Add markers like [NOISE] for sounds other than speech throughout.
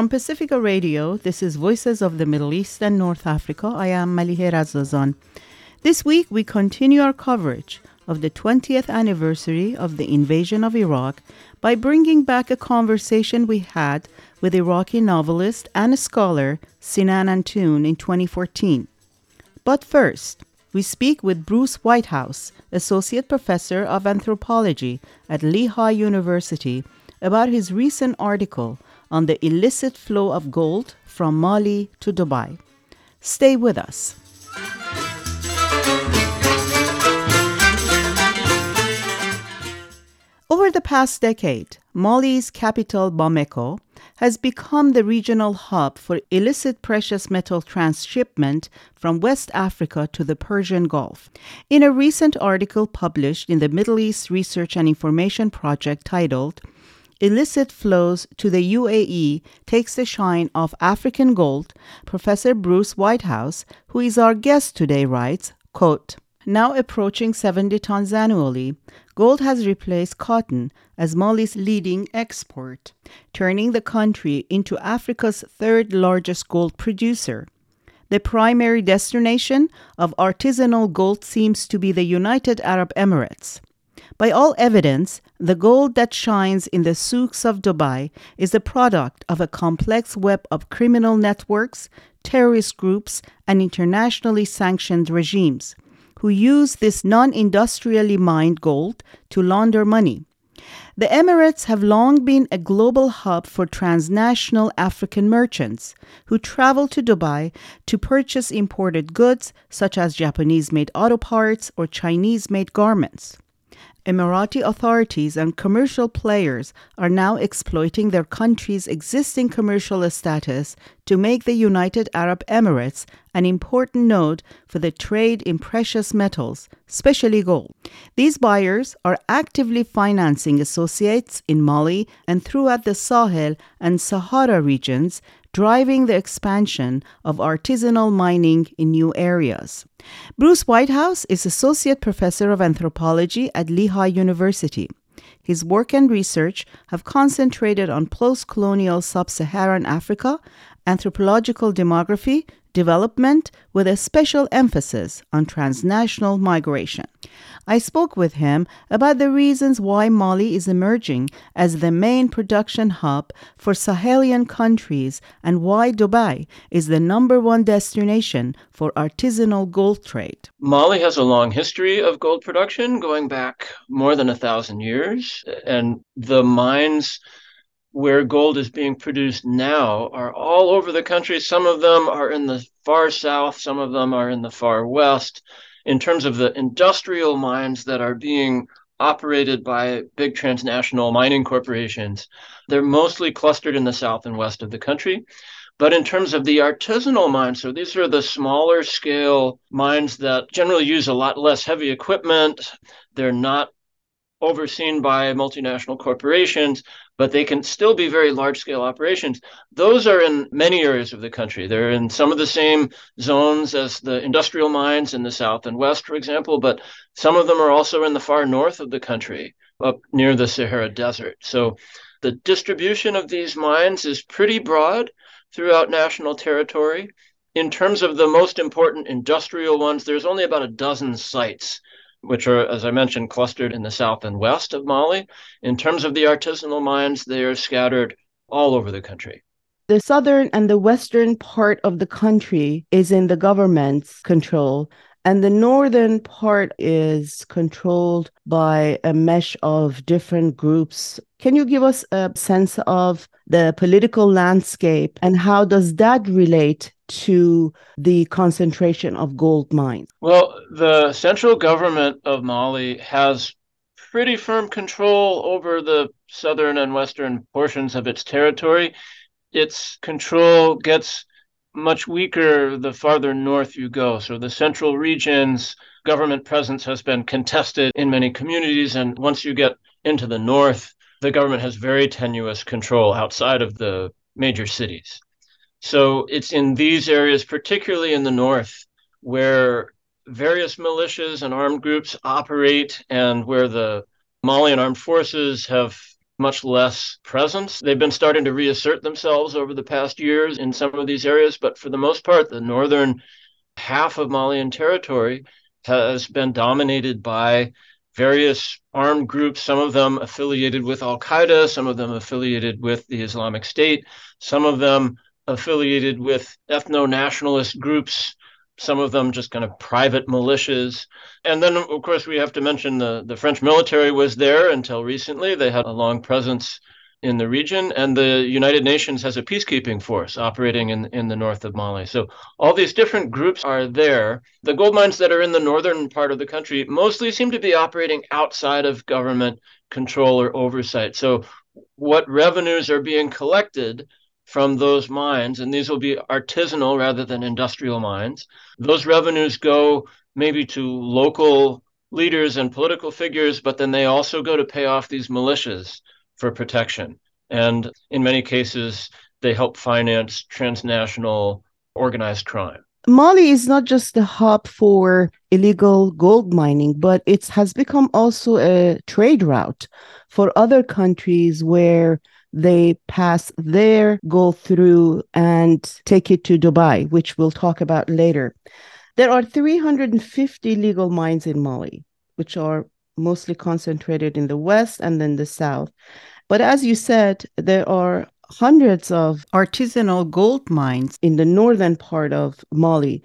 From Pacifica Radio, this is Voices of the Middle East and North Africa. I am Malihe Razazan. This week, we continue our coverage of the 20th anniversary of the invasion of Iraq by bringing back a conversation we had with Iraqi novelist and scholar Sinan Antoon in 2014. But first, we speak with Bruce Whitehouse, Associate Professor of Anthropology at Lehigh University, about his recent article on the illicit flow of gold from Mali to Dubai. Stay with us. Over the past decade, Mali's capital, Bamako, has become the regional hub for illicit precious metal transshipment from West Africa to the Persian Gulf. In a recent article published in the Middle East Research and Information Project titled illicit flows to the UAE takes the shine of African gold, Professor Bruce Whitehouse, who is our guest today, writes, quote, now approaching 70 tons annually, gold has replaced cotton as Mali's leading export, turning the country into Africa's third largest gold producer. The primary destination of artisanal gold seems to be the United Arab Emirates. By all evidence, the gold that shines in the souks of Dubai is the product of a complex web of criminal networks, terrorist groups, and internationally sanctioned regimes who use this non industrially mined gold to launder money. The Emirates have long been a global hub for transnational African merchants who travel to Dubai to purchase imported goods such as Japanese made auto parts or Chinese made garments. Emirati authorities and commercial players are now exploiting their country's existing commercial status to make the United Arab Emirates an important node for the trade in precious metals, especially gold. These buyers are actively financing associates in Mali and throughout the Sahel and Sahara regions driving the expansion of artisanal mining in new areas. Bruce Whitehouse is Associate Professor of Anthropology at Lehigh University. His work and research have concentrated on post colonial sub Saharan Africa, anthropological demography, development, with a special emphasis on transnational migration. I spoke with him about the reasons why Mali is emerging as the main production hub for Sahelian countries and why Dubai is the number one destination for artisanal gold trade. Mali has a long history of gold production going back more than a thousand years, and the mines where gold is being produced now are all over the country. Some of them are in the far south, some of them are in the far west in terms of the industrial mines that are being operated by big transnational mining corporations, they're mostly clustered in the south and west of the country. But in terms of the artisanal mines, so these are the smaller scale mines that generally use a lot less heavy equipment. They're not overseen by multinational corporations, but they can still be very large scale operations. Those are in many areas of the country. They're in some of the same zones as the industrial mines in the south and west, for example, but some of them are also in the far north of the country, up near the Sahara Desert. So the distribution of these mines is pretty broad throughout national territory. In terms of the most important industrial ones, there's only about a dozen sites which are, as I mentioned, clustered in the south and west of Mali. In terms of the artisanal mines, they are scattered all over the country. The southern and the western part of the country is in the government's control, and the northern part is controlled by a mesh of different groups. Can you give us a sense of the political landscape and how does that relate to the concentration of gold mines? Well, the central government of Mali has pretty firm control over the southern and western portions of its territory. Its control gets much weaker the farther north you go. So the central regions, government presence has been contested in many communities. And once you get into the north, the government has very tenuous control outside of the major cities. So it's in these areas, particularly in the north, where various militias and armed groups operate and where the Malian armed forces have much less presence. They've been starting to reassert themselves over the past years in some of these areas, but for the most part, the northern half of Malian territory has been dominated by various armed groups, some of them affiliated with Al Qaeda, some of them affiliated with the Islamic State, some of them affiliated with ethno nationalist groups some of them just kind of private militias. And then, of course, we have to mention the, the French military was there until recently. They had a long presence in the region, and the United Nations has a peacekeeping force operating in, in the north of Mali. So all these different groups are there. The gold mines that are in the northern part of the country mostly seem to be operating outside of government control or oversight. So what revenues are being collected from those mines, and these will be artisanal rather than industrial mines. Those revenues go maybe to local leaders and political figures, but then they also go to pay off these militias for protection. And in many cases, they help finance transnational organized crime. Mali is not just a hub for illegal gold mining, but it has become also a trade route for other countries where they pass their gold through and take it to Dubai, which we'll talk about later. There are 350 legal mines in Mali, which are mostly concentrated in the west and then the south. But as you said, there are hundreds of artisanal gold mines in the northern part of Mali.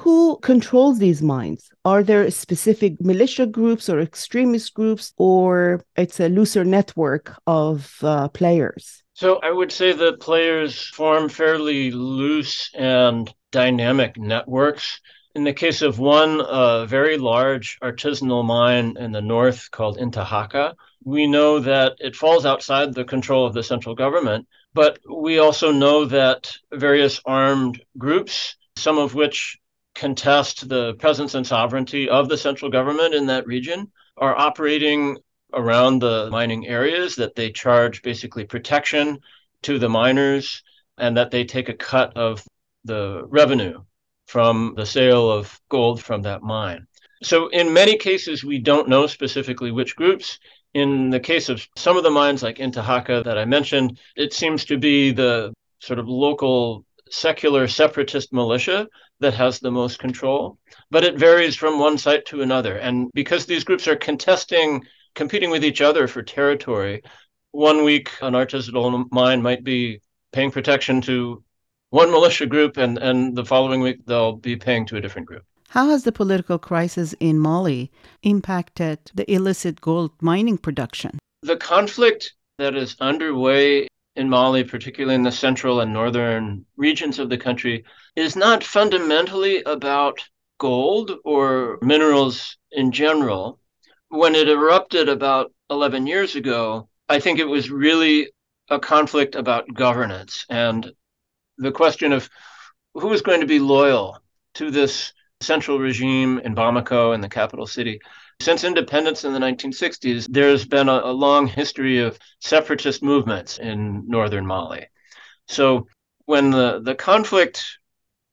Who controls these mines? Are there specific militia groups or extremist groups, or it's a looser network of uh, players? So I would say that players form fairly loose and dynamic networks. In the case of one uh, very large artisanal mine in the north called Intahaka, we know that it falls outside the control of the central government, but we also know that various armed groups, some of which contest the presence and sovereignty of the central government in that region are operating around the mining areas that they charge basically protection to the miners and that they take a cut of the revenue from the sale of gold from that mine. So, in many cases, we don't know specifically which groups. In the case of some of the mines, like Intahaka that I mentioned, it seems to be the sort of local secular separatist militia that has the most control, but it varies from one site to another. And because these groups are contesting, competing with each other for territory, one week an artisanal mine might be paying protection to one militia group, and, and the following week they'll be paying to a different group. How has the political crisis in Mali impacted the illicit gold mining production? The conflict that is underway in Mali, particularly in the central and northern regions of the country, is not fundamentally about gold or minerals in general. When it erupted about 11 years ago, I think it was really a conflict about governance and the question of who is going to be loyal to this central regime in Bamako in the capital city. Since independence in the 1960s, there's been a, a long history of separatist movements in northern Mali. So when the, the conflict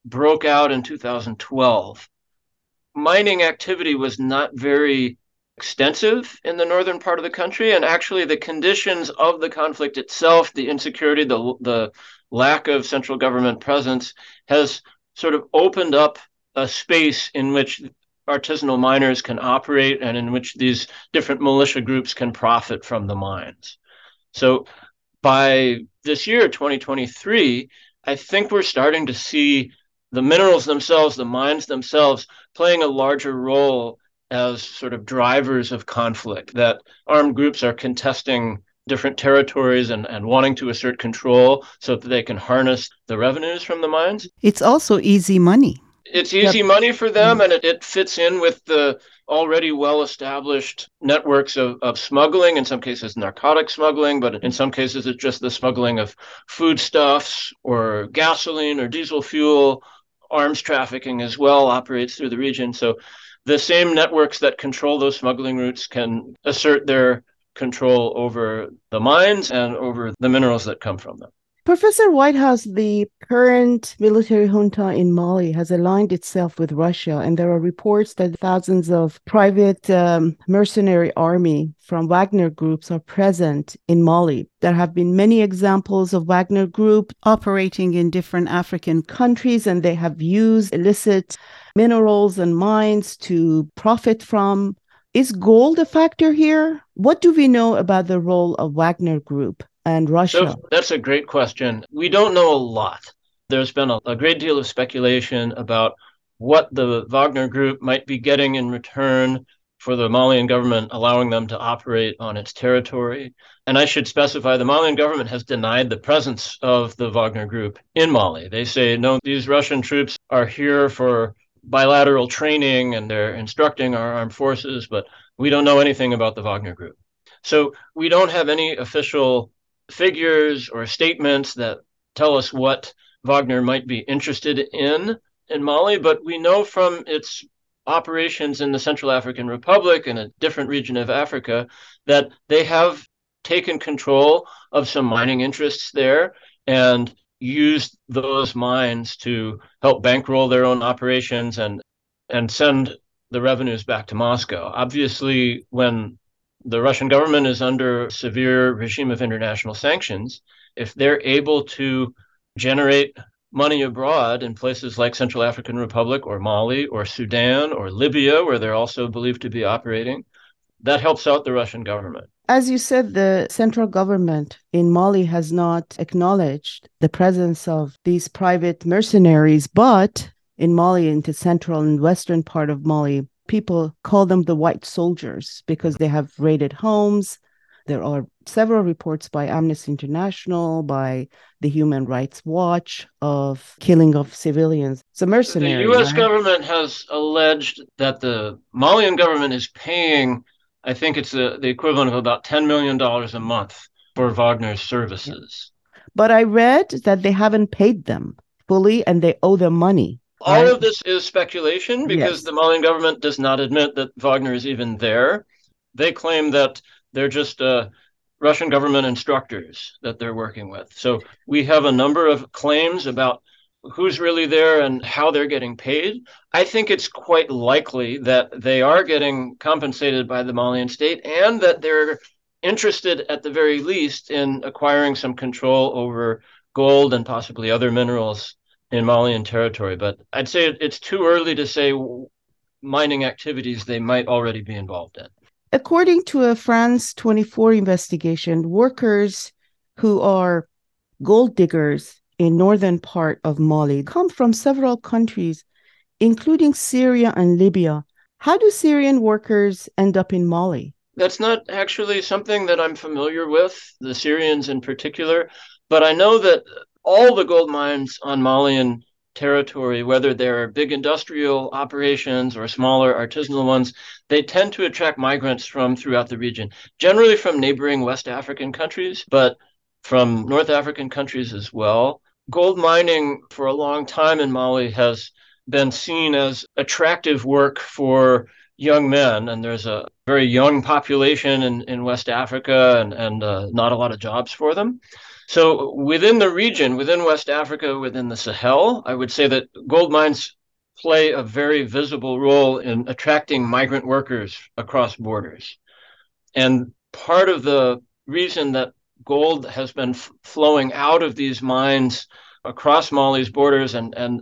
broke out in 2012, mining activity was not very extensive in the northern part of the country. And actually, the conditions of the conflict itself, the insecurity, the, the lack of central government presence, has sort of opened up a space in which artisanal miners can operate and in which these different militia groups can profit from the mines. So by this year, 2023, I think we're starting to see the minerals themselves, the mines themselves, playing a larger role as sort of drivers of conflict, that armed groups are contesting different territories and, and wanting to assert control so that they can harness the revenues from the mines. It's also easy money it's easy yep. money for them and it, it fits in with the already well established networks of, of smuggling, in some cases narcotic smuggling, but in some cases it's just the smuggling of foodstuffs or gasoline or diesel fuel. Arms trafficking as well operates through the region. So the same networks that control those smuggling routes can assert their control over the mines and over the minerals that come from them. Professor Whitehouse, the current military junta in Mali has aligned itself with Russia, and there are reports that thousands of private um, mercenary army from Wagner groups are present in Mali. There have been many examples of Wagner group operating in different African countries, and they have used illicit minerals and mines to profit from. Is gold a factor here? What do we know about the role of Wagner Group and Russia? So that's a great question. We don't know a lot. There's been a, a great deal of speculation about what the Wagner Group might be getting in return for the Malian government allowing them to operate on its territory. And I should specify the Malian government has denied the presence of the Wagner Group in Mali. They say, no, these Russian troops are here for bilateral training and they're instructing our armed forces, but we don't know anything about the Wagner Group. So we don't have any official figures or statements that tell us what Wagner might be interested in in Mali, but we know from its operations in the Central African Republic and a different region of Africa that they have taken control of some mining interests there and used those mines to help bankroll their own operations and and send the revenues back to Moscow. Obviously, when the Russian government is under severe regime of international sanctions, if they're able to generate money abroad in places like Central African Republic or Mali or Sudan or Libya, where they're also believed to be operating, that helps out the Russian government. As you said, the central government in Mali has not acknowledged the presence of these private mercenaries, but in Mali, in the central and western part of Mali, people call them the white soldiers because they have raided homes. There are several reports by Amnesty International, by the Human Rights Watch of killing of civilians. It's a mercenary. The U.S. Right? government has alleged that the Malian government is paying, I think it's a, the equivalent of about $10 million a month for Wagner's services. But I read that they haven't paid them fully and they owe them money. All of this is speculation because yes. the Malian government does not admit that Wagner is even there. They claim that they're just uh, Russian government instructors that they're working with. So we have a number of claims about who's really there and how they're getting paid. I think it's quite likely that they are getting compensated by the Malian state and that they're interested at the very least in acquiring some control over gold and possibly other minerals in Malian territory. But I'd say it's too early to say mining activities they might already be involved in. According to a France 24 investigation, workers who are gold diggers in northern part of Mali come from several countries, including Syria and Libya. How do Syrian workers end up in Mali? That's not actually something that I'm familiar with, the Syrians in particular, but I know that all the gold mines on Malian territory, whether they're big industrial operations or smaller artisanal ones, they tend to attract migrants from throughout the region, generally from neighboring West African countries, but from North African countries as well. Gold mining for a long time in Mali has been seen as attractive work for young men, and there's a very young population in, in West Africa and, and uh, not a lot of jobs for them. So within the region, within West Africa, within the Sahel, I would say that gold mines play a very visible role in attracting migrant workers across borders. And part of the reason that gold has been f- flowing out of these mines across Mali's borders and, and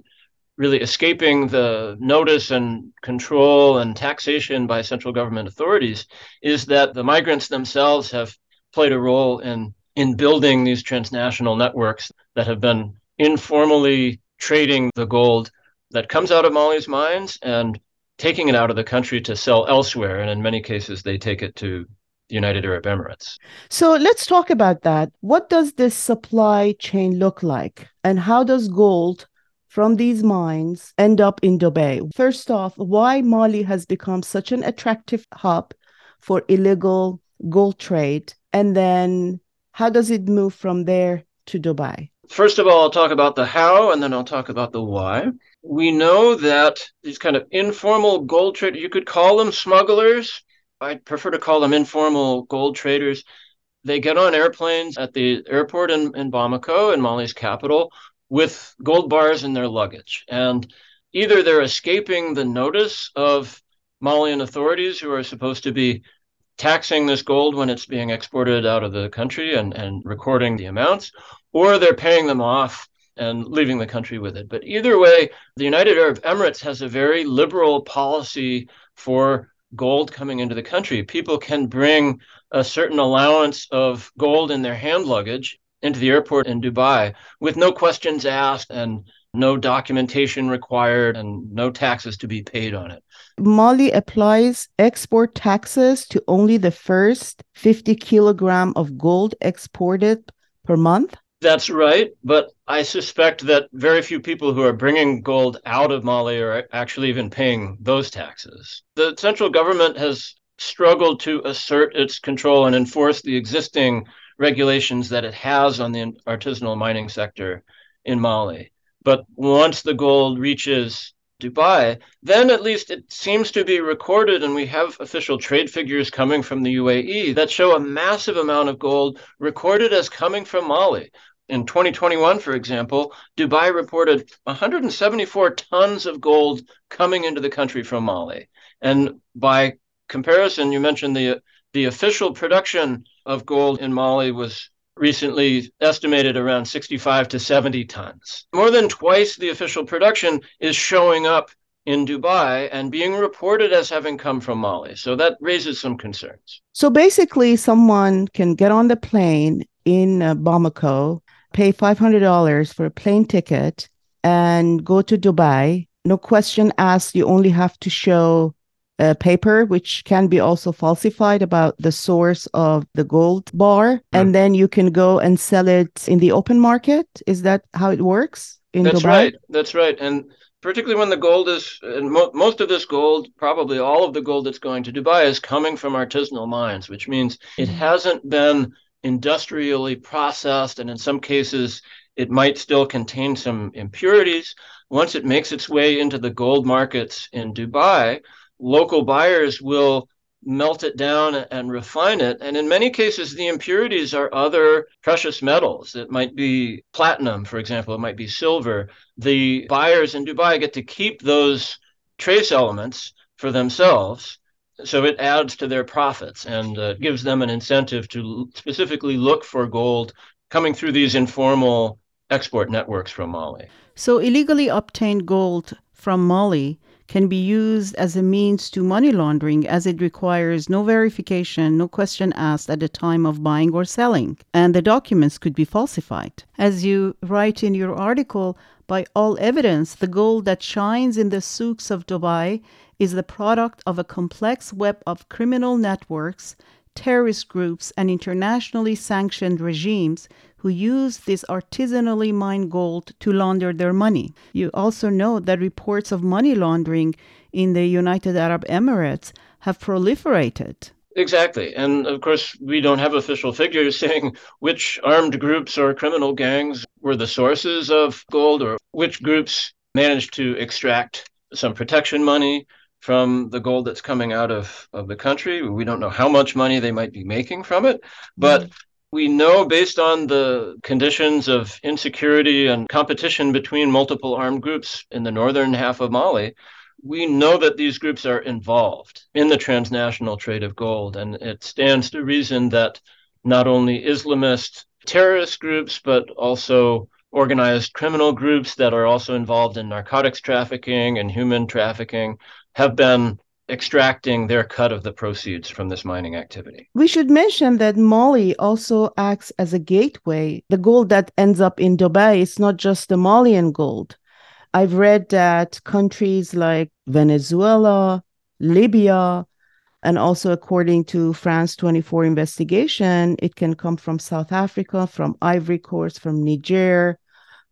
really escaping the notice and control and taxation by central government authorities is that the migrants themselves have played a role in in building these transnational networks that have been informally trading the gold that comes out of Mali's mines and taking it out of the country to sell elsewhere. And in many cases, they take it to the United Arab Emirates. So let's talk about that. What does this supply chain look like? And how does gold from these mines end up in Dubai? First off, why Mali has become such an attractive hub for illegal gold trade? And then how does it move from there to Dubai? First of all, I'll talk about the how and then I'll talk about the why. We know that these kind of informal gold traders, you could call them smugglers. I prefer to call them informal gold traders. they get on airplanes at the airport in, in Bamako, in Mali's capital, with gold bars in their luggage. And either they're escaping the notice of Malian authorities who are supposed to be taxing this gold when it's being exported out of the country and, and recording the amounts, or they're paying them off and leaving the country with it. But either way, the United Arab Emirates has a very liberal policy for gold coming into the country. People can bring a certain allowance of gold in their hand luggage into the airport in Dubai with no questions asked and no documentation required and no taxes to be paid on it. Mali applies export taxes to only the first 50 kilogram of gold exported per month? That's right, but I suspect that very few people who are bringing gold out of Mali are actually even paying those taxes. The central government has struggled to assert its control and enforce the existing regulations that it has on the artisanal mining sector in Mali. But once the gold reaches Dubai, then at least it seems to be recorded, and we have official trade figures coming from the UAE that show a massive amount of gold recorded as coming from Mali, in 2021, for example, Dubai reported 174 tons of gold coming into the country from Mali. And by comparison, you mentioned the the official production of gold in Mali was recently estimated around 65 to 70 tons. More than twice the official production is showing up in Dubai and being reported as having come from Mali. So that raises some concerns. So basically, someone can get on the plane in uh, Bamako pay $500 for a plane ticket and go to Dubai. No question asked. You only have to show a paper, which can be also falsified about the source of the gold bar. Mm. And then you can go and sell it in the open market. Is that how it works in That's Dubai? right. That's right. And particularly when the gold is, and mo- most of this gold, probably all of the gold that's going to Dubai is coming from artisanal mines, which means it mm. hasn't been industrially processed, and in some cases, it might still contain some impurities. Once it makes its way into the gold markets in Dubai, local buyers will melt it down and refine it. And in many cases, the impurities are other precious metals. It might be platinum, for example, it might be silver. The buyers in Dubai get to keep those trace elements for themselves so it adds to their profits and uh, gives them an incentive to specifically look for gold coming through these informal export networks from Mali. So illegally obtained gold from Mali can be used as a means to money laundering as it requires no verification, no question asked at the time of buying or selling, and the documents could be falsified. As you write in your article, by all evidence, the gold that shines in the souks of Dubai is the product of a complex web of criminal networks, terrorist groups, and internationally sanctioned regimes who use this artisanally mined gold to launder their money. You also know that reports of money laundering in the United Arab Emirates have proliferated. Exactly. And of course, we don't have official figures [LAUGHS] saying which armed groups or criminal gangs were the sources of gold or which groups managed to extract some protection money from the gold that's coming out of, of the country. We don't know how much money they might be making from it, but mm. We know based on the conditions of insecurity and competition between multiple armed groups in the northern half of Mali, we know that these groups are involved in the transnational trade of gold. And it stands to reason that not only Islamist terrorist groups, but also organized criminal groups that are also involved in narcotics trafficking and human trafficking have been extracting their cut of the proceeds from this mining activity. We should mention that Mali also acts as a gateway. The gold that ends up in Dubai is not just the Malian gold. I've read that countries like Venezuela, Libya, and also according to France 24 investigation, it can come from South Africa, from Ivory Coast, from Niger,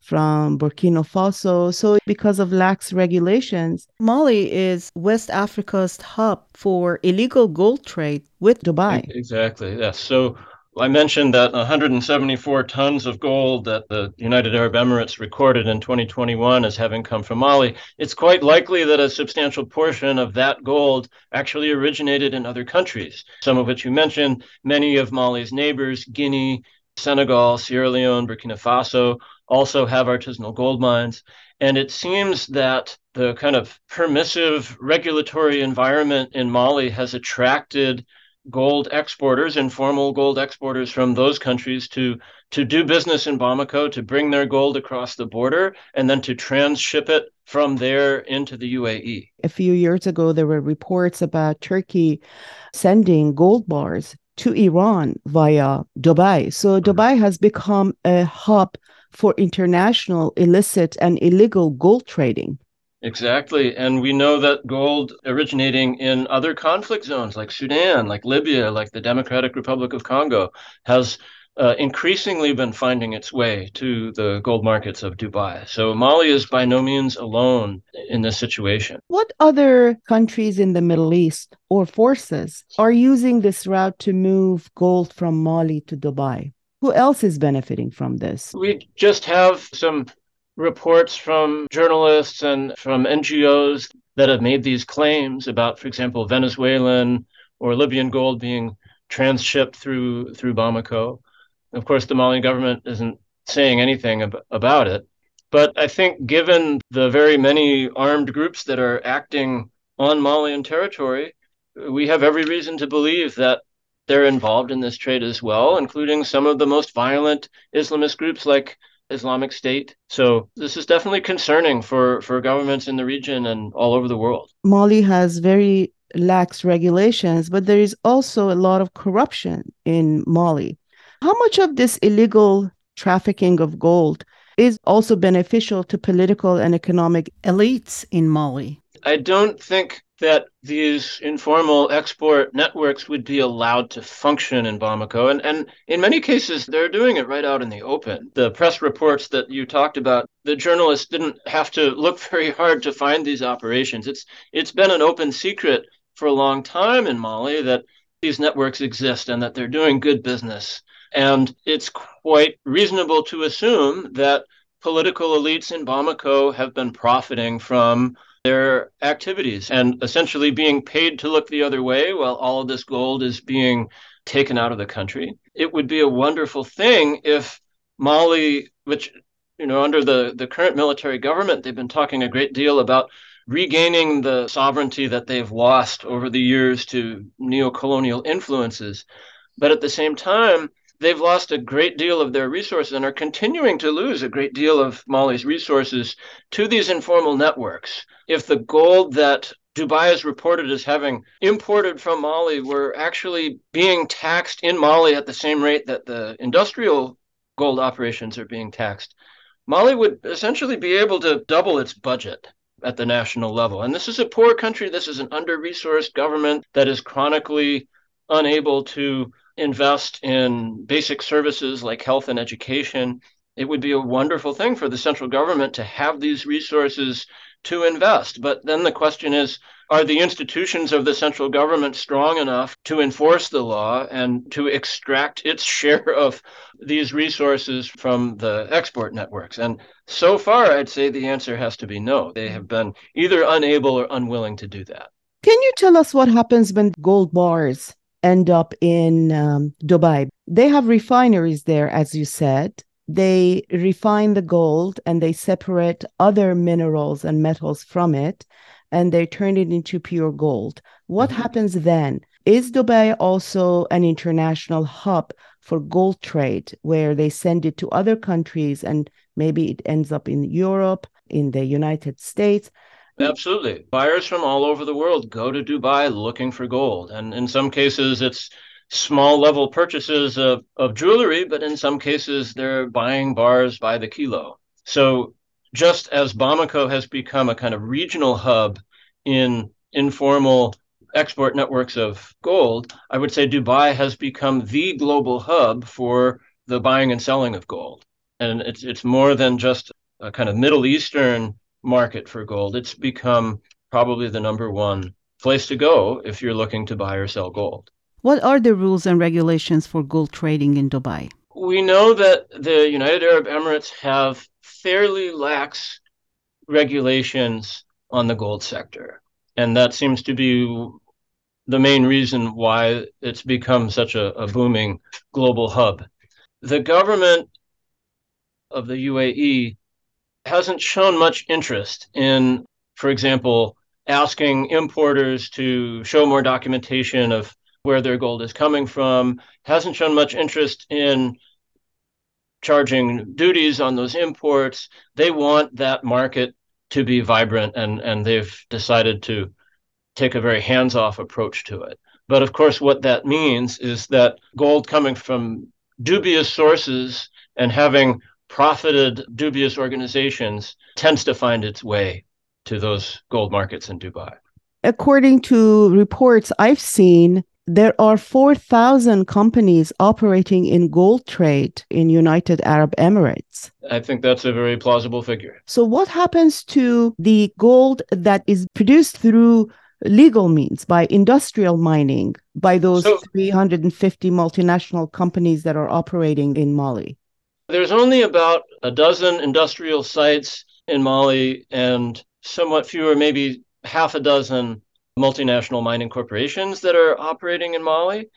from Burkina Faso. So, because of lax regulations, Mali is West Africa's hub for illegal gold trade with Dubai. Exactly. Yes. So, I mentioned that 174 tons of gold that the United Arab Emirates recorded in 2021 as having come from Mali. It's quite likely that a substantial portion of that gold actually originated in other countries, some of which you mentioned, many of Mali's neighbors, Guinea, Senegal, Sierra Leone, Burkina Faso, also have artisanal gold mines. And it seems that the kind of permissive regulatory environment in Mali has attracted gold exporters, informal gold exporters from those countries to to do business in Bamako, to bring their gold across the border, and then to transship it from there into the UAE. A few years ago, there were reports about Turkey sending gold bars to Iran via Dubai. So mm-hmm. Dubai has become a hub for international illicit and illegal gold trading. Exactly. And we know that gold originating in other conflict zones like Sudan, like Libya, like the Democratic Republic of Congo has uh, increasingly been finding its way to the gold markets of Dubai. So Mali is by no means alone in this situation. What other countries in the Middle East or forces are using this route to move gold from Mali to Dubai? Who else is benefiting from this? We just have some reports from journalists and from NGOs that have made these claims about, for example, Venezuelan or Libyan gold being transshipped through through Bamako. Of course, the Malian government isn't saying anything ab- about it. But I think, given the very many armed groups that are acting on Malian territory, we have every reason to believe that they're involved in this trade as well, including some of the most violent Islamist groups like Islamic State. So this is definitely concerning for, for governments in the region and all over the world. Mali has very lax regulations, but there is also a lot of corruption in Mali. How much of this illegal trafficking of gold is also beneficial to political and economic elites in Mali? I don't think that these informal export networks would be allowed to function in Bamako. And, and in many cases, they're doing it right out in the open. The press reports that you talked about, the journalists didn't have to look [LAUGHS] very hard to find these operations. It's, it's been an open secret for a long time in Mali that these networks exist and that they're doing good business. And it's quite reasonable to assume that political elites in Bamako have been profiting from their activities and essentially being paid to look the other way while all of this gold is being taken out of the country. It would be a wonderful thing if Mali, which, you know, under the, the current military government, they've been talking a great deal about regaining the sovereignty that they've lost over the years to neo-colonial influences. But at the same time, they've lost a great deal of their resources and are continuing to lose a great deal of Mali's resources to these informal networks. If the gold that Dubai is reported as having imported from Mali were actually being taxed in Mali at the same rate that the industrial gold operations are being taxed, Mali would essentially be able to double its budget at the national level. And this is a poor country. This is an under resourced government that is chronically unable to invest in basic services like health and education. It would be a wonderful thing for the central government to have these resources to invest. But then the question is are the institutions of the central government strong enough to enforce the law and to extract its [LAUGHS] share of these resources from the export networks? And so far, I'd say the answer has to be no. They have been either unable or unwilling to do that. Can you tell us what happens when gold bars end up in um, Dubai. They have refineries there, as you said. They refine the gold and they separate other minerals and metals from it and they turn it into pure gold. What mm-hmm. happens then? Is Dubai also an international hub for gold trade where they send it to other countries and maybe it ends up in Europe, in the United States? Absolutely. Buyers from all over the world go to Dubai looking for gold. And in some cases, it's small level purchases of, of jewelry, but in some cases, they're buying bars by the kilo. So just as Bamako has become a kind of regional hub in informal export networks of gold, I would say Dubai has become the global hub for the buying and selling of gold. And it's it's more than just a kind of Middle Eastern market for gold. It's become probably the number one place to go if you're looking to buy or sell gold. What are the rules and regulations for gold trading in Dubai? We know that the United Arab Emirates have fairly lax regulations on the gold sector. And that seems to be the main reason why it's become such a, a booming global hub. The government of the UAE hasn't shown much interest in, for example, asking importers to show more documentation of where their gold is coming from, hasn't shown much interest in charging duties on those imports. They want that market to be vibrant and, and they've decided to take a very hands off approach to it. But of course, what that means is that gold coming from dubious sources and having profited dubious organizations tends to find its way to those gold markets in Dubai. According to reports I've seen, there are 4,000 companies operating in gold trade in United Arab Emirates. I think that's a very plausible figure. So what happens to the gold that is produced through legal means by industrial mining by those so, 350 multinational companies that are operating in Mali? There's only about a dozen industrial sites in Mali and somewhat fewer, maybe half a dozen multinational mining corporations that are operating in Mali.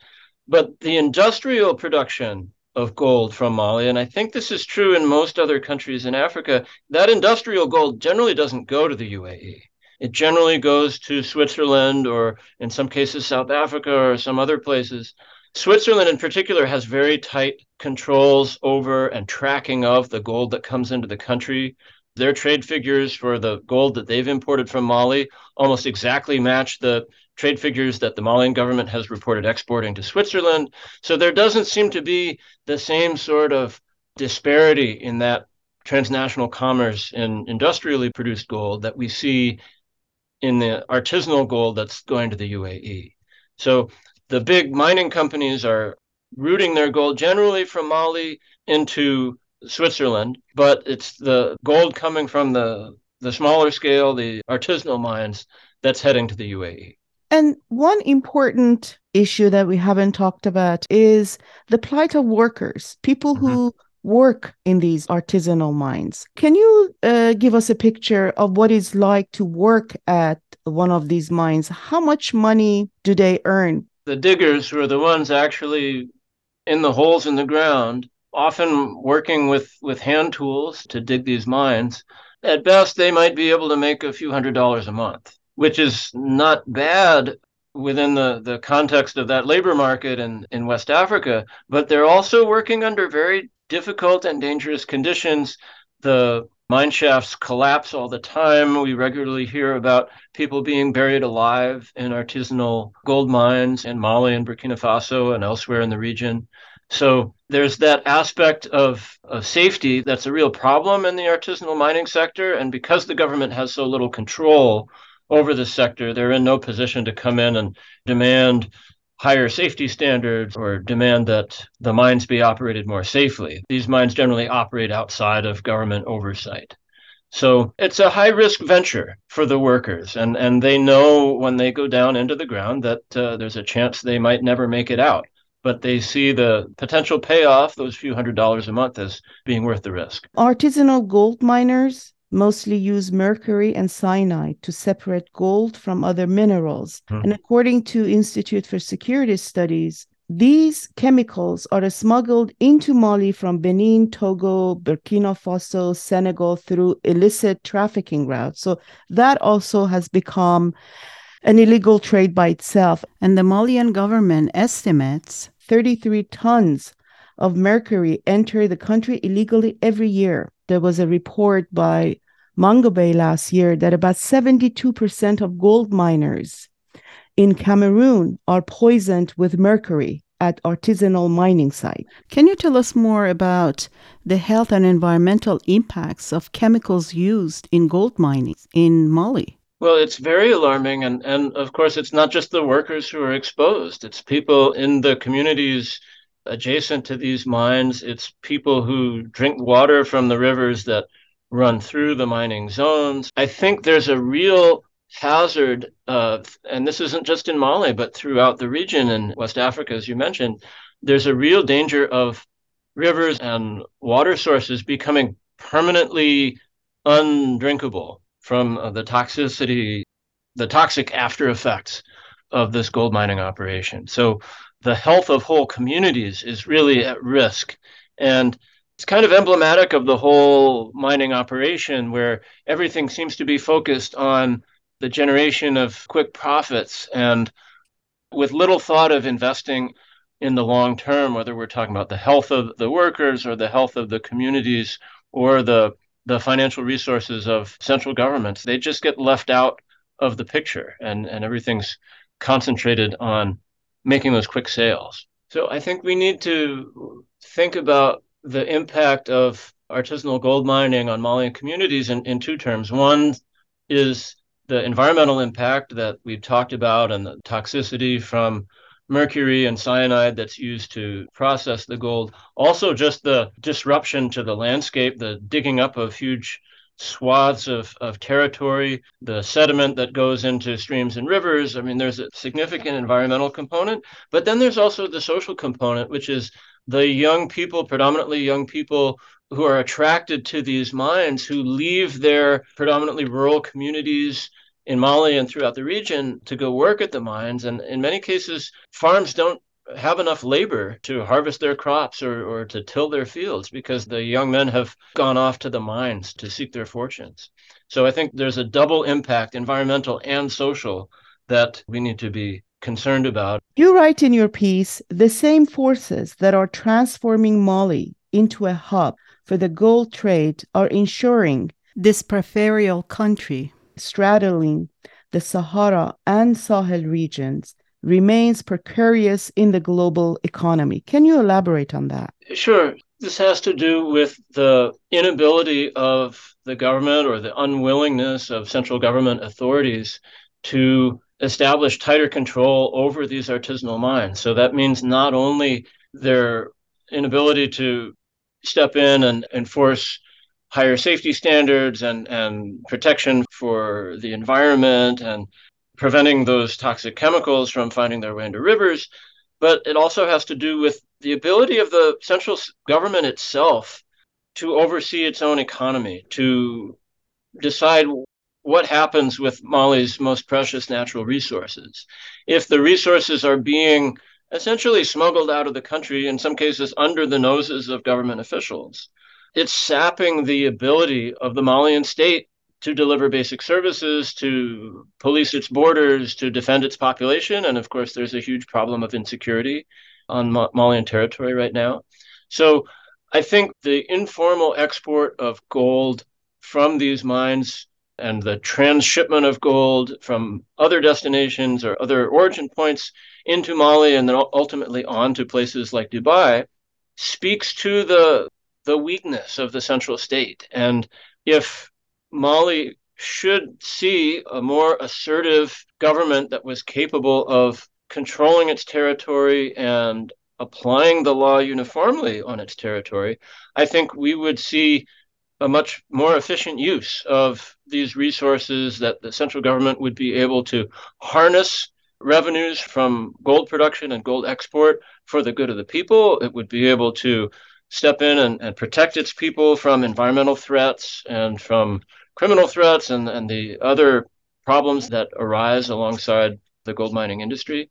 But the industrial production of gold from Mali, and I think this is true in most other countries in Africa, that industrial gold generally doesn't go to the UAE. It generally goes to Switzerland or, in some cases, South Africa or some other places. Switzerland, in particular, has very tight controls over and tracking of the gold that comes into the country. Their trade figures for the gold that they've imported from Mali almost exactly match the trade figures that the Malian government has reported exporting to Switzerland. So there doesn't seem to be the same sort of disparity in that transnational commerce in industrially produced gold that we see in the artisanal gold that's going to the UAE. So the big mining companies are routing their gold generally from Mali into Switzerland, but it's the gold coming from the the smaller scale, the artisanal mines that's heading to the UAE. And one important issue that we haven't talked about is the plight of workers, people mm-hmm. who work in these artisanal mines. Can you uh, give us a picture of what it's like to work at one of these mines? How much money do they earn? The diggers, were the ones actually in the holes in the ground, often working with, with hand tools to dig these mines, at best they might be able to make a few hundred dollars a month, which is not bad within the, the context of that labor market in, in West Africa, but they're also working under very difficult and dangerous conditions. The mine shafts collapse all the time. We regularly hear about people being buried alive in artisanal gold mines in Mali and Burkina Faso and elsewhere in the region. So there's that aspect of, of safety that's a real problem in the artisanal mining sector. And because the government has so little control over the sector, they're in no position to come in and demand higher safety standards or demand that the mines be operated more safely. These mines generally operate outside of government oversight. So it's a high risk venture for the workers, and, and they know when they go down into the ground that uh, there's a chance they might never make it out. But they see the potential payoff, those few hundred dollars a month, as being worth the risk. Artisanal gold miners mostly use mercury and cyanide to separate gold from other minerals. Mm. And according to Institute for Security Studies, these chemicals are smuggled into Mali from Benin, Togo, Burkina Faso, Senegal through illicit trafficking routes. So that also has become an illegal trade by itself. And the Malian government estimates 33 tons of mercury enter the country illegally every year. There was a report by Mongabay last year that about 72% of gold miners in Cameroon are poisoned with mercury at artisanal mining sites. Can you tell us more about the health and environmental impacts of chemicals used in gold mining in Mali? Well, it's very alarming. And, and of course, it's not just the workers who are exposed, it's people in the communities adjacent to these mines. It's people who drink water from the rivers that run through the mining zones. I think there's a real hazard of, and this isn't just in Mali, but throughout the region in West Africa, as you mentioned, there's a real danger of rivers and water sources becoming permanently undrinkable from uh, the toxicity, the toxic after effects of this gold mining operation. So the health of whole communities is really at risk. And it's kind of emblematic of the whole mining operation where everything seems to be focused on the generation of quick profits and with little thought of investing in the long term, whether we're talking about the health of the workers or the health of the communities or the the financial resources of central governments. They just get left out of the picture and, and everything's concentrated on making those quick sales. So I think we need to think about the impact of artisanal gold mining on Malian communities in, in two terms. One is the environmental impact that we've talked about and the toxicity from mercury and cyanide that's used to process the gold. Also, just the disruption to the landscape, the digging up of huge swaths of, of territory, the sediment that goes into streams and rivers. I mean, there's a significant environmental component, but then there's also the social component, which is the young people, predominantly young people who are attracted to these mines, who leave their predominantly rural communities in Mali and throughout the region to go work at the mines. And in many cases, farms don't have enough labor to harvest their crops or, or to till their fields because the young men have gone off to the mines to seek their fortunes. So I think there's a double impact, environmental and social, that we need to be concerned about. You write in your piece the same forces that are transforming Mali into a hub for the gold trade are ensuring this peripheral country straddling the Sahara and Sahel regions remains precarious in the global economy. Can you elaborate on that? Sure. This has to do with the inability of the government or the unwillingness of central government authorities to establish tighter control over these artisanal mines. So that means not only their inability to step in and enforce higher safety standards and, and protection for the environment and preventing those toxic chemicals from finding their way into rivers. But it also has to do with the ability of the central government itself to oversee its own economy, to decide what happens with Mali's most precious natural resources. If the resources are being essentially smuggled out of the country, in some cases under the noses of government officials, it's sapping the ability of the Malian state to deliver basic services, to police its borders, to defend its population. And of course, there's a huge problem of insecurity on Malian territory right now. So I think the informal export of gold from these mines and the transshipment of gold from other destinations or other origin points into Mali and then ultimately on to places like Dubai speaks to the the weakness of the central state. And if Mali should see a more assertive government that was capable of controlling its territory and applying the law uniformly on its territory, I think we would see a much more efficient use of these resources that the central government would be able to harness revenues from gold production and gold export for the good of the people. It would be able to step in and, and protect its people from environmental threats and from criminal threats and, and the other problems that arise alongside the gold mining industry.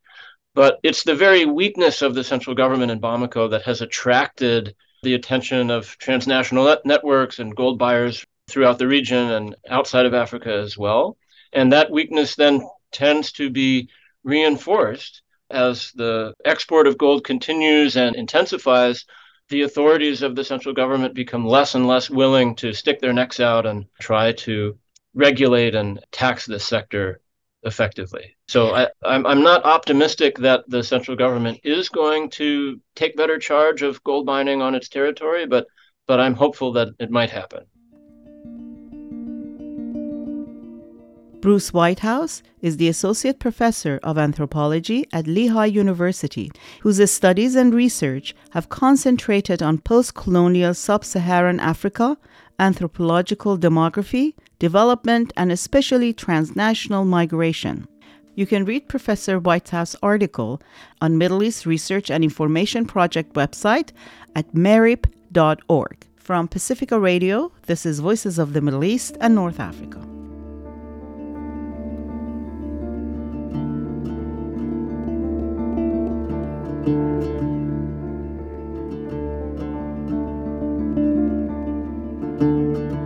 But it's the very weakness of the central government in Bamako that has attracted the attention of transnational net- networks and gold buyers throughout the region and outside of Africa as well. And that weakness then tends to be reinforced as the export of gold continues and intensifies the authorities of the central government become less and less willing to stick their necks out and try to regulate and tax this sector effectively. So I, I'm, I'm not optimistic that the central government is going to take better charge of gold mining on its territory, but but I'm hopeful that it might happen. Bruce Whitehouse is the Associate Professor of Anthropology at Lehigh University, whose studies and research have concentrated on post colonial sub Saharan Africa anthropological demography, development, and especially transnational migration. You can read Professor Whitehouse's article on Middle East Research and Information Project website at merip.org. From Pacifica Radio, this is Voices of the Middle East and North Africa. you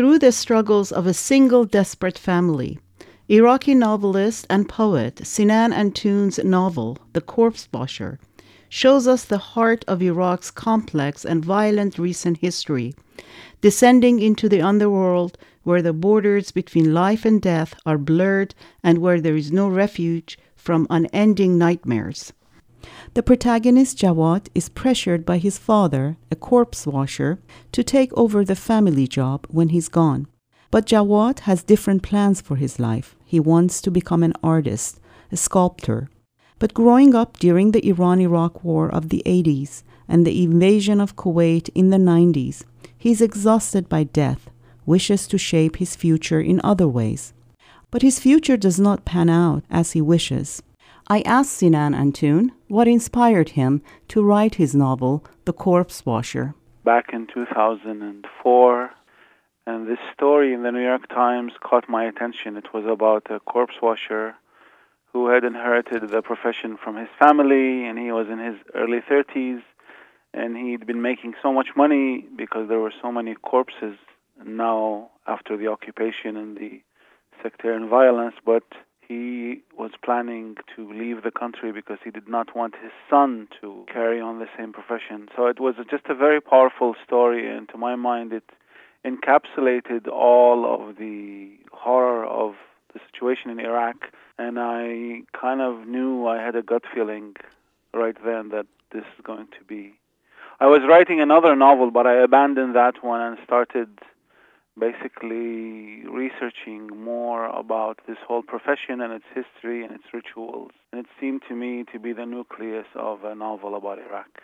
Through the struggles of a single desperate family, Iraqi novelist and poet Sinan Antoon's novel, The Corpse Washer, shows us the heart of Iraq's complex and violent recent history, descending into the underworld where the borders between life and death are blurred and where there is no refuge from unending nightmares. The protagonist Jawad is pressured by his father, a corpse washer, to take over the family job when he's gone. But Jawad has different plans for his life. He wants to become an artist, a sculptor. But growing up during the Iran Iraq War of the 80s and the invasion of Kuwait in the 90s, he's exhausted by death, wishes to shape his future in other ways. But his future does not pan out as he wishes. I asked Sinan Antoon what inspired him to write his novel, The Corpse Washer. Back in 2004, and this story in the New York Times caught my attention. It was about a corpse washer who had inherited the profession from his family, and he was in his early 30s, and he'd been making so much money because there were so many corpses now after the occupation and the sectarian violence, but he was planning to leave the country because he did not want his son to carry on the same profession. So it was just a very powerful story, and to my mind, it encapsulated all of the horror of the situation in Iraq. And I kind of knew I had a gut feeling right then that this is going to be. I was writing another novel, but I abandoned that one and started basically researching more about this whole profession and its history and its rituals. And it seemed to me to be the nucleus of a novel about Iraq.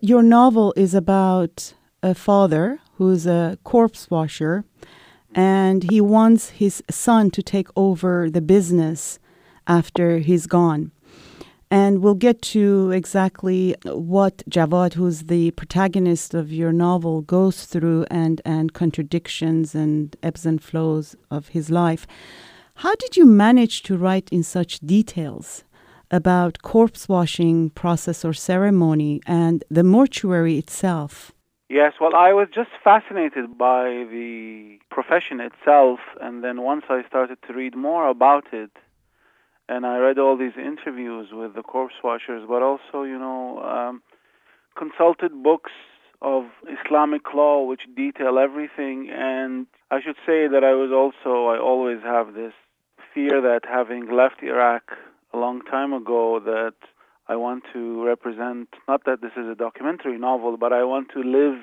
Your novel is about a father who's a corpse washer and he wants his son to take over the business after he's gone. And we'll get to exactly what Jawad, who's the protagonist of your novel, goes through and, and contradictions and ebbs and flows of his life. How did you manage to write in such details about corpse washing process or ceremony and the mortuary itself? Yes, well, I was just fascinated by the profession itself, and then once I started to read more about it, and I read all these interviews with the corpse washers, but also, you know, um, consulted books of Islamic law which detail everything. And I should say that I was also, I always have this fear that having left Iraq a long time ago, that I want to represent, not that this is a documentary novel, but I want to live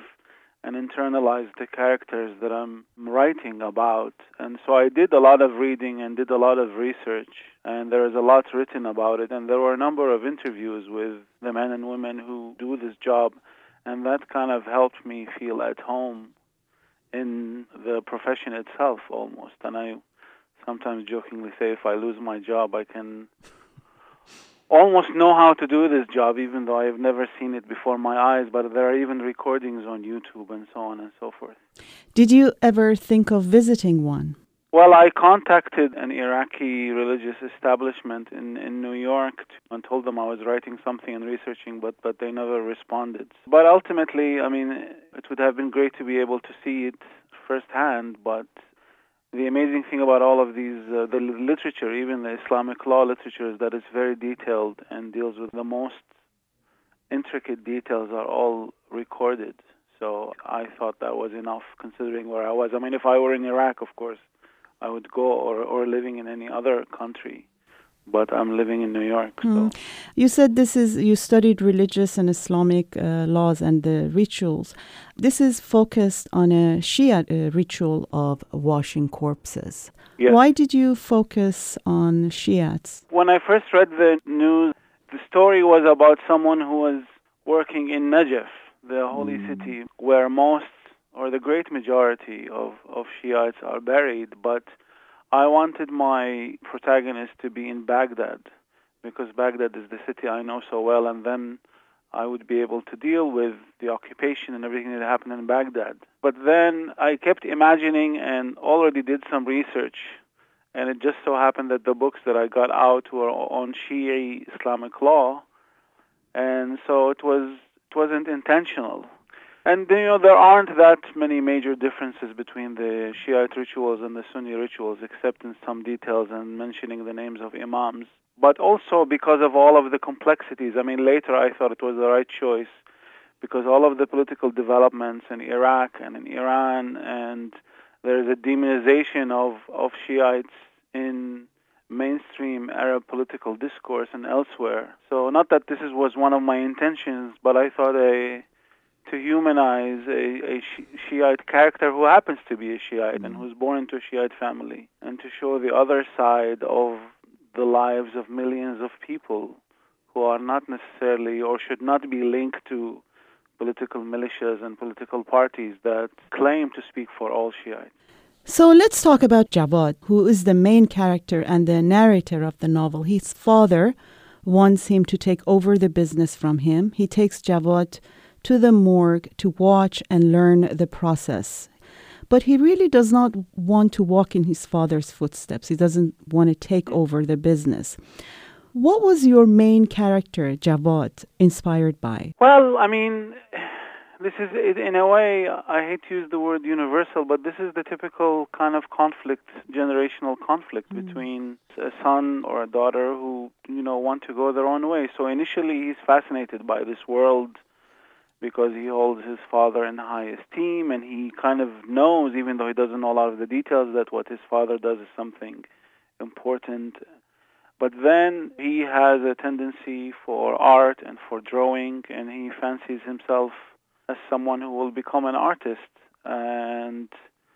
and internalize the characters that I'm writing about. And so I did a lot of reading and did a lot of research, and there is a lot written about it. And there were a number of interviews with the men and women who do this job, and that kind of helped me feel at home in the profession itself almost. And I sometimes jokingly say if I lose my job, I can almost know how to do this job, even though I've never seen it before my eyes. But there are even recordings on YouTube and so on and so forth. Did you ever think of visiting one? Well, I contacted an Iraqi religious establishment in, in New York and told them I was writing something and researching, but, but they never responded. But ultimately, I mean, it would have been great to be able to see it firsthand, but the amazing thing about all of these, uh, the literature, even the Islamic law literature, is that it's very detailed and deals with the most intricate details are all recorded. So I thought that was enough considering where I was. I mean, if I were in Iraq, of course, I would go, or, or living in any other country but I'm living in New York. So. Mm. You said this is you studied religious and Islamic uh, laws and the rituals. This is focused on a Shia uh, ritual of washing corpses. Yes. Why did you focus on Shiites? When I first read the news, the story was about someone who was working in Najaf, the holy mm. city, where most or the great majority of, of Shiites are buried, but I wanted my protagonist to be in Baghdad because Baghdad is the city I know so well, and then I would be able to deal with the occupation and everything that happened in Baghdad. But then I kept imagining and already did some research, and it just so happened that the books that I got out were on Shia Islamic law, and so it was it wasn't intentional. And you know there aren't that many major differences between the Shiite rituals and the Sunni rituals, except in some details and mentioning the names of imams. But also because of all of the complexities. I mean, later I thought it was the right choice because all of the political developments in Iraq and in Iran, and there is a demonization of of Shiites in mainstream Arab political discourse and elsewhere. So not that this is, was one of my intentions, but I thought a to humanize a, a Shiite character who happens to be a Shiite mm and who's born into a Shiite family, and to show the other side of the lives of millions of people who are not necessarily or should not be linked to political militias and political parties that claim to speak for all Shiites. So let's talk about Jawad, who is the main character and the narrator of the novel. His father wants him to take over the business from him. He takes Jawad to the morgue to watch and learn the process. But he really does not want to walk in his father's footsteps. He doesn't want to take over the business. What was your main character, Jawad, inspired by? Well, I mean, this is, in a way, I hate to use the word universal, but this is the typical kind of conflict, generational conflict mm. between a son or a daughter who, you know, want to go their own way. So initially he's fascinated by this world because he holds his father in high esteem and he kind of knows, even though he doesn't know a lot of the details, that what his father does is something important. But then he has a tendency for art and for drawing, and he fancies himself as someone who will become an artist. And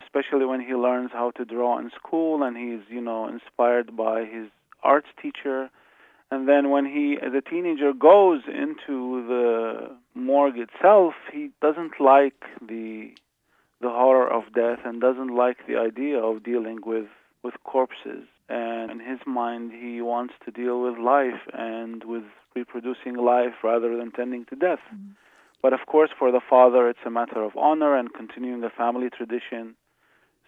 especially when he learns how to draw in school and he's, you know, inspired by his arts teacher and then when he, as a teenager, goes into the morgue itself, he doesn't like the the horror of death and doesn't like the idea of dealing with with corpses. And in his mind, he wants to deal with life and with reproducing life rather than tending to death. Mm-hmm. But of course, for the father, it's a matter of honor and continuing the family tradition.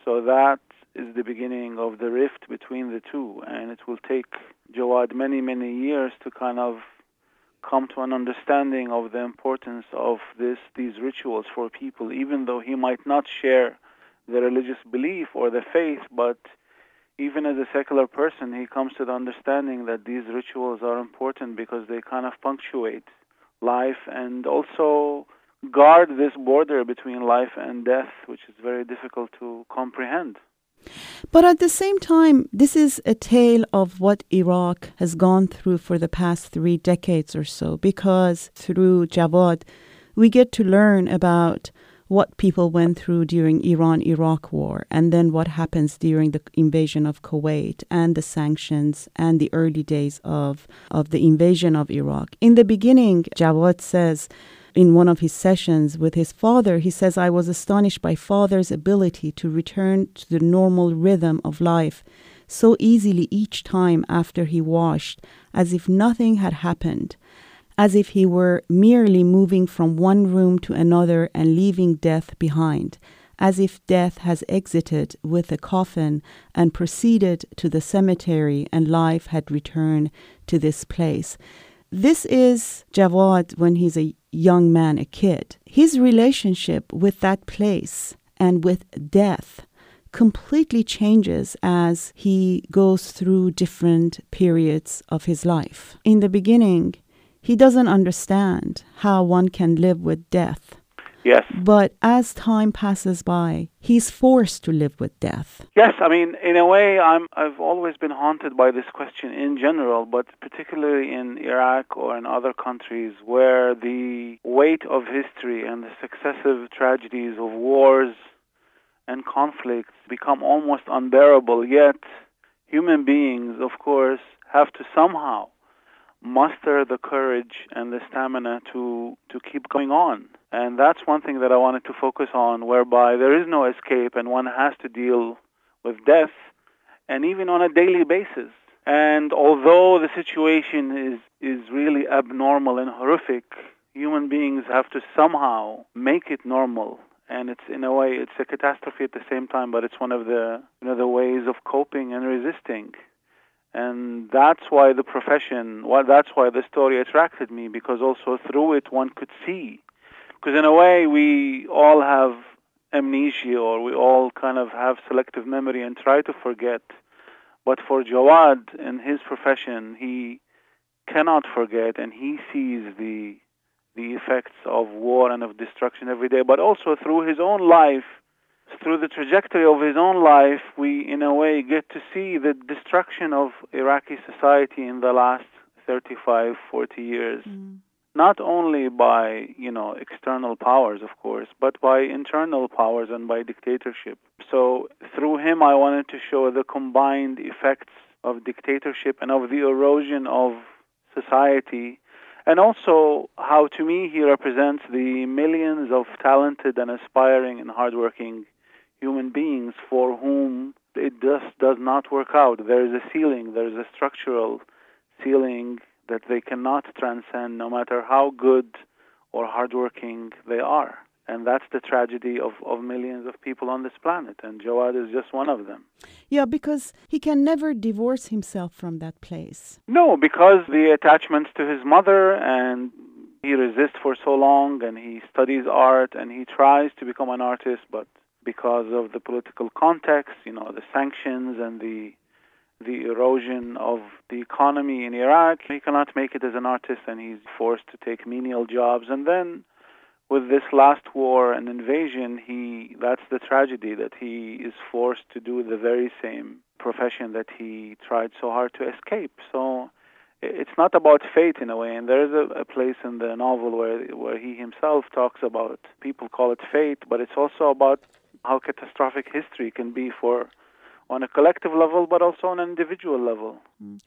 So that is the beginning of the rift between the two, and it will take Jawad many, many years to kind of come to an understanding of the importance of this these rituals for people, even though he might not share the religious belief or the faith, but even as a secular person, he comes to the understanding that these rituals are important because they kind of punctuate life and also guard this border between life and death, which is very difficult to comprehend. But at the same time, this is a tale of what Iraq has gone through for the past three decades or so, because through Jawad, we get to learn about what people went through during Iran-Iraq war and then what happens during the invasion of Kuwait and the sanctions and the early days of, of the invasion of Iraq. In the beginning, Jawad says in one of his sessions with his father, he says, I was astonished by father's ability to return to the normal rhythm of life so easily each time after he washed, as if nothing had happened, as if he were merely moving from one room to another and leaving death behind, as if death has exited with a coffin and proceeded to the cemetery and life had returned to this place. This is Jawad when he's a young man, a kid. His relationship with that place and with death completely changes as he goes through different periods of his life. In the beginning, he doesn't understand how one can live with death. Yes. But as time passes by, he's forced to live with death. Yes, I mean, in a way, I'm, I've always been haunted by this question in general, but particularly in Iraq or in other countries where the weight of history and the successive tragedies of wars and conflicts become almost unbearable, yet human beings, of course, have to somehow muster the courage and the stamina to, to keep going on. And that's one thing that I wanted to focus on, whereby there is no escape and one has to deal with death, and even on a daily basis. And although the situation is, is really abnormal and horrific, human beings have to somehow make it normal and it's in a way it's a catastrophe at the same time, but it's one of the you know the ways of coping and resisting. And that's why the profession, well, that's why the story attracted me, because also through it one could see. Because in a way, we all have amnesia or we all kind of have selective memory and try to forget. But for Jawad in his profession, he cannot forget and he sees the the effects of war and of destruction every day, but also through his own life, through the trajectory of his own life, we in a way get to see the destruction of Iraqi society in the last 35, 40 years. Mm. Not only by, you know, external powers, of course, but by internal powers and by dictatorship. So through him, I wanted to show the combined effects of dictatorship and of the erosion of society and also how to me he represents the millions of talented and aspiring and hardworking human beings for whom it just does not work out. There is a ceiling, there is a structural ceiling that they cannot transcend no matter how good or hardworking they are. And that's the tragedy of, of millions of people on this planet. And Jawad is just one of them. Yeah, because he can never divorce himself from that place. No, because the attachments to his mother and he resists for so long and he studies art and he tries to become an artist, but because of the political context, you know, the sanctions and the the erosion of the economy in Iraq, he cannot make it as an artist and he's forced to take menial jobs. And then with this last war and invasion, he that's the tragedy that he is forced to do the very same profession that he tried so hard to escape. So it's not about fate in a way, and there is a, a place in the novel where where he himself talks about people call it fate, but it's also about how catastrophic history can be for on a collective level, but also on an individual level. Mm.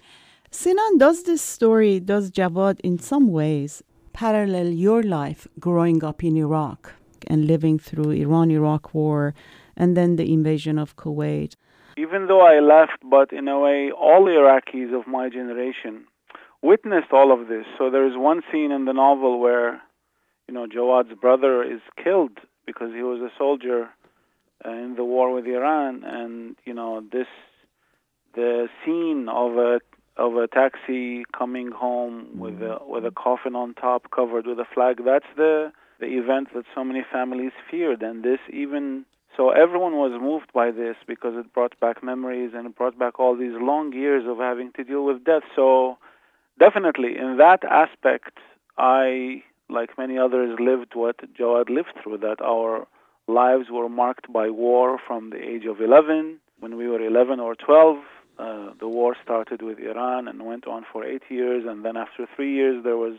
Sinan, does this story, does Jawad in some ways parallel your life growing up in Iraq and living through Iran-Iraq war and then the invasion of Kuwait? Even though I left, but in a way, all Iraqis of my generation witnessed all of this. So there is one scene in the novel where, you know, Jawad's brother is killed because he was a soldier in the war with Iran, and you know this, the scene of a of a taxi coming home mm-hmm. with a with a coffin on top covered with a flag. That's the the event that so many families feared, and this even so everyone was moved by this because it brought back memories and it brought back all these long years of having to deal with death. So definitely in that aspect, I like many others lived what Jawad lived through. That our lives were marked by war from the age of 11 when we were 11 or 12 uh, the war started with Iran and went on for eight years, and then after three years there was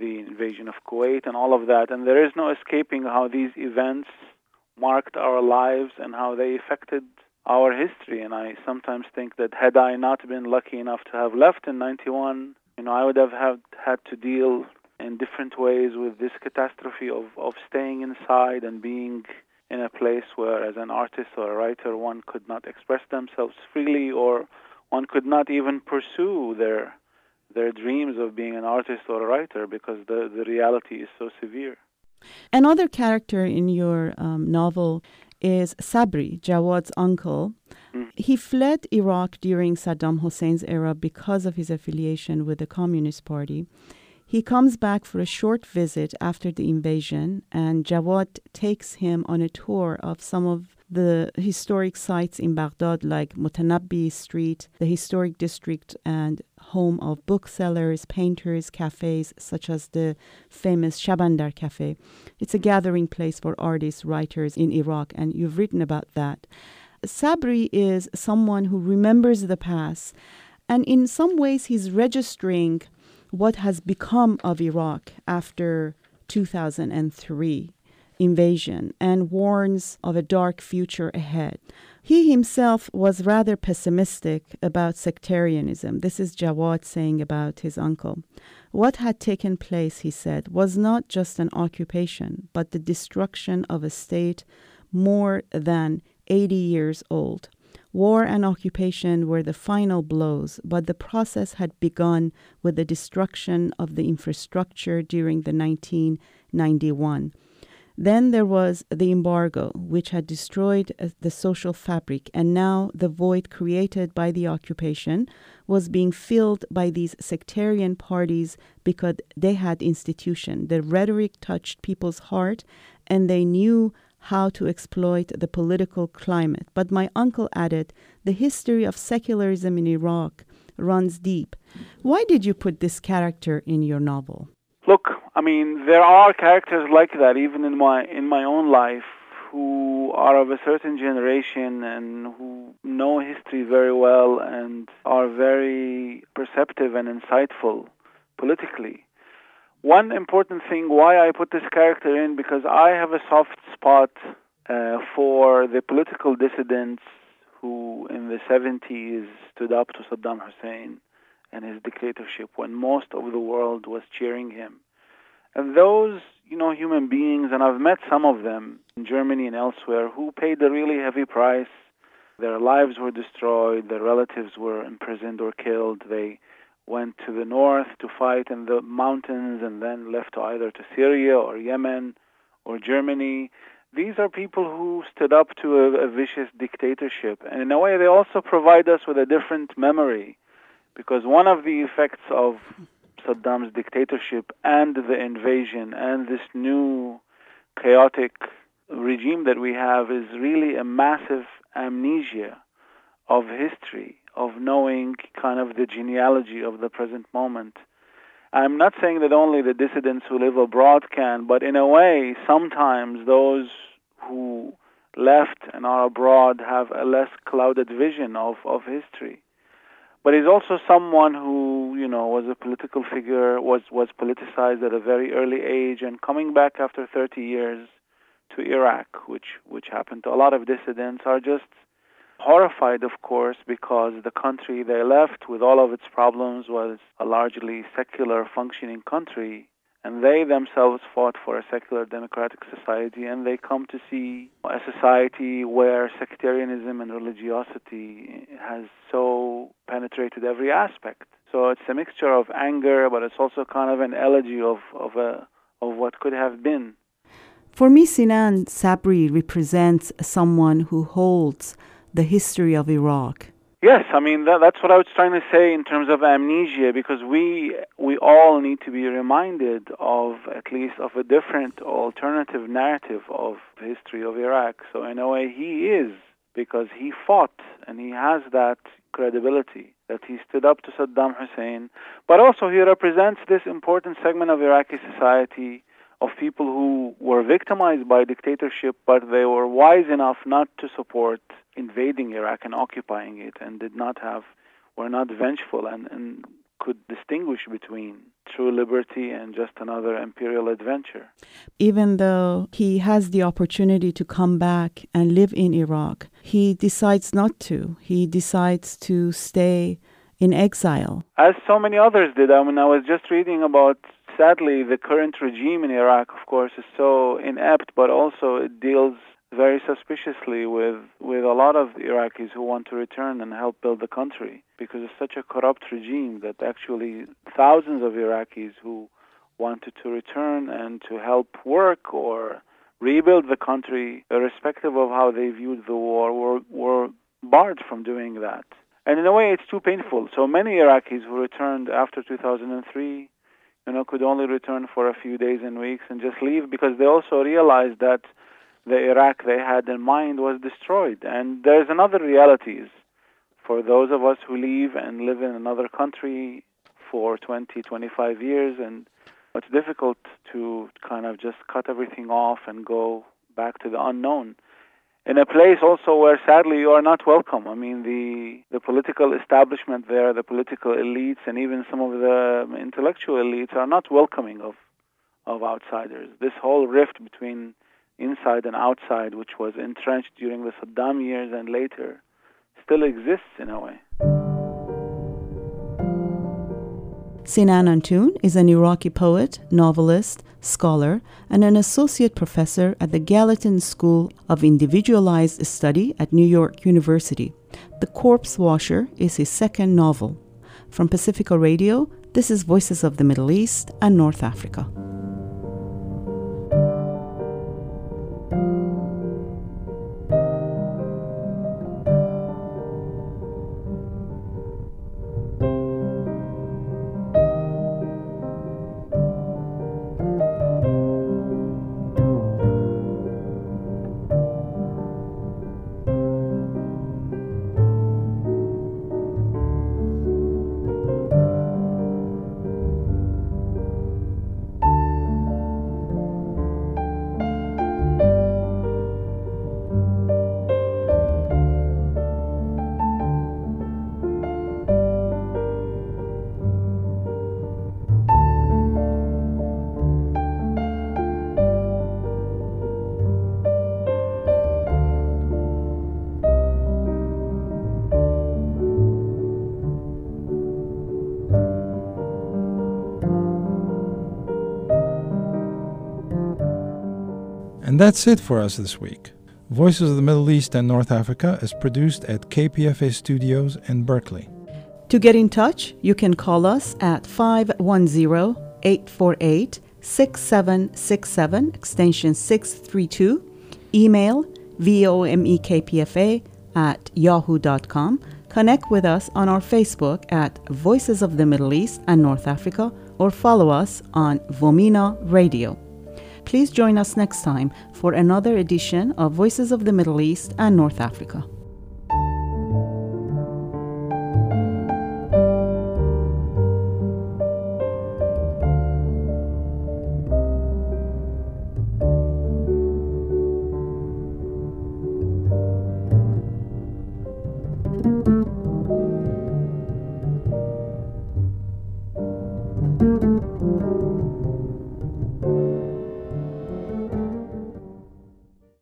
the invasion of Kuwait, and all of that. And there is no escaping how these events marked our lives and how they affected our history. And I sometimes think that had I not been lucky enough to have left in 91, you know, I would have had, had to deal in different ways with this catastrophe of, of staying inside and being in a place where, as an artist or a writer, one could not express themselves freely or one could not even pursue their their dreams of being an artist or a writer because the, the reality is so severe. Another character in your um, novel is Sabri, Jawad's uncle. Mm. He fled Iraq during Saddam Hussein's era because of his affiliation with the Communist Party. He comes back for a short visit after the invasion, and Jawad takes him on a tour of some of the historic sites in Baghdad, like Mutanabbi Street, the historic district and home of booksellers, painters, cafes, such as the famous Shabandar Cafe. It's a gathering place for artists, writers in Iraq, and you've written about that. Sabri is someone who remembers the past, and in some ways, he's registering what has become of Iraq after 2003 invasion and warns of a dark future ahead. He himself was rather pessimistic about sectarianism. This is Jawad saying about his uncle. What had taken place, he said, was not just an occupation, but the destruction of a state more than 80 years old. War and occupation were the final blows, but the process had begun with the destruction of the infrastructure during the 1991 then there was the embargo, which had destroyed uh, the social fabric, and now the void created by the occupation was being filled by these sectarian parties because they had institution. The rhetoric touched people's heart, and they knew how to exploit the political climate. But my uncle added, the history of secularism in Iraq runs deep. Why did you put this character in your novel? Look, I mean, there are characters like that even in my in my own life who are of a certain generation and who know history very well and are very perceptive and insightful politically. One important thing why I put this character in because I have a soft spot uh, for the political dissidents who in the 70s stood up to Saddam Hussein and his dictatorship when most of the world was cheering him. And those, you know, human beings, and I've met some of them in Germany and elsewhere, who paid a really heavy price. Their lives were destroyed, their relatives were imprisoned or killed. They went to the north to fight in the mountains and then left either to Syria or Yemen or Germany. These are people who stood up to a, a vicious dictatorship. And in a way, they also provide us with a different memory because one of the effects of Saddam's dictatorship and the invasion and this new chaotic regime that we have is really a massive amnesia of history, of knowing kind of the genealogy of the present moment. I'm not saying that only the dissidents who live abroad can, but in a way, sometimes those who left and are abroad have a less clouded vision of, of history but he's also someone who you know was a political figure, was was politicized at a very early age, and coming back after 30 years to Iraq, which which happened to a lot of dissidents, are just horrified, of course, because the country they left with all of its problems was a largely secular functioning country and they themselves fought for a secular democratic society, and they come to see a society where sectarianism and religiosity has so penetrated every aspect. So it's a mixture of anger, but it's also kind of an elegy of, of, a, of what could have been. For me, Sinan Sabri represents someone who holds the history of Iraq Yes, I mean that, that's what I was trying to say in terms of amnesia, because we we all need to be reminded of at least of a different alternative narrative of the history of Iraq. So in a way, he is because he fought and he has that credibility that he stood up to Saddam Hussein, but also he represents this important segment of Iraqi society of people who were victimized by dictatorship, but they were wise enough not to support invading Iraq and occupying it, and did not have, were not vengeful, and, and could distinguish between true liberty and just another imperial adventure. Even though he has the opportunity to come back and live in Iraq, he decides not to. He decides to stay in exile. As so many others did. I mean, I was just reading about, sadly, the current regime in Iraq, of course, is so inept, but also it deals very suspiciously with, with a lot of Iraqis who want to return and help build the country because it's such a corrupt regime that actually thousands of Iraqis who wanted to return and to help work or rebuild the country, irrespective of how they viewed the war, were, were barred from doing that. And in a way, it's too painful. So many Iraqis who returned after 2003, you know, could only return for a few days and weeks and just leave because they also realized that the Iraq they had in mind was destroyed. And there's another realities for those of us who leave and live in another country for 20, 25 years, and it's difficult to kind of just cut everything off and go back to the unknown in a place also where sadly you are not welcome. I mean, the the political establishment there, the political elites, and even some of the um, intellectual elites are not welcoming of of outsiders. This whole rift between inside and outside, which was entrenched during the Saddam years and later, still exists in a way. Sinan Antoon is an Iraqi poet, novelist, scholar, and an associate professor at the Gallatin School of Individualized Study at New York University. The Corpse Washer is his second novel. From Pacifica Radio, this is Voices of the Middle East and North Africa. And that's it for us this week. Voices of the Middle East and North Africa is produced at KPFA Studios in Berkeley. To get in touch, you can call us at 510 848 6767, extension 632, email vomekpfa at yahoo.com. Connect with us on our Facebook at Voices of the Middle East and North Africa or follow us on VOMENA Radio. Please join us next time for another edition of Voices of the Middle East and North Africa.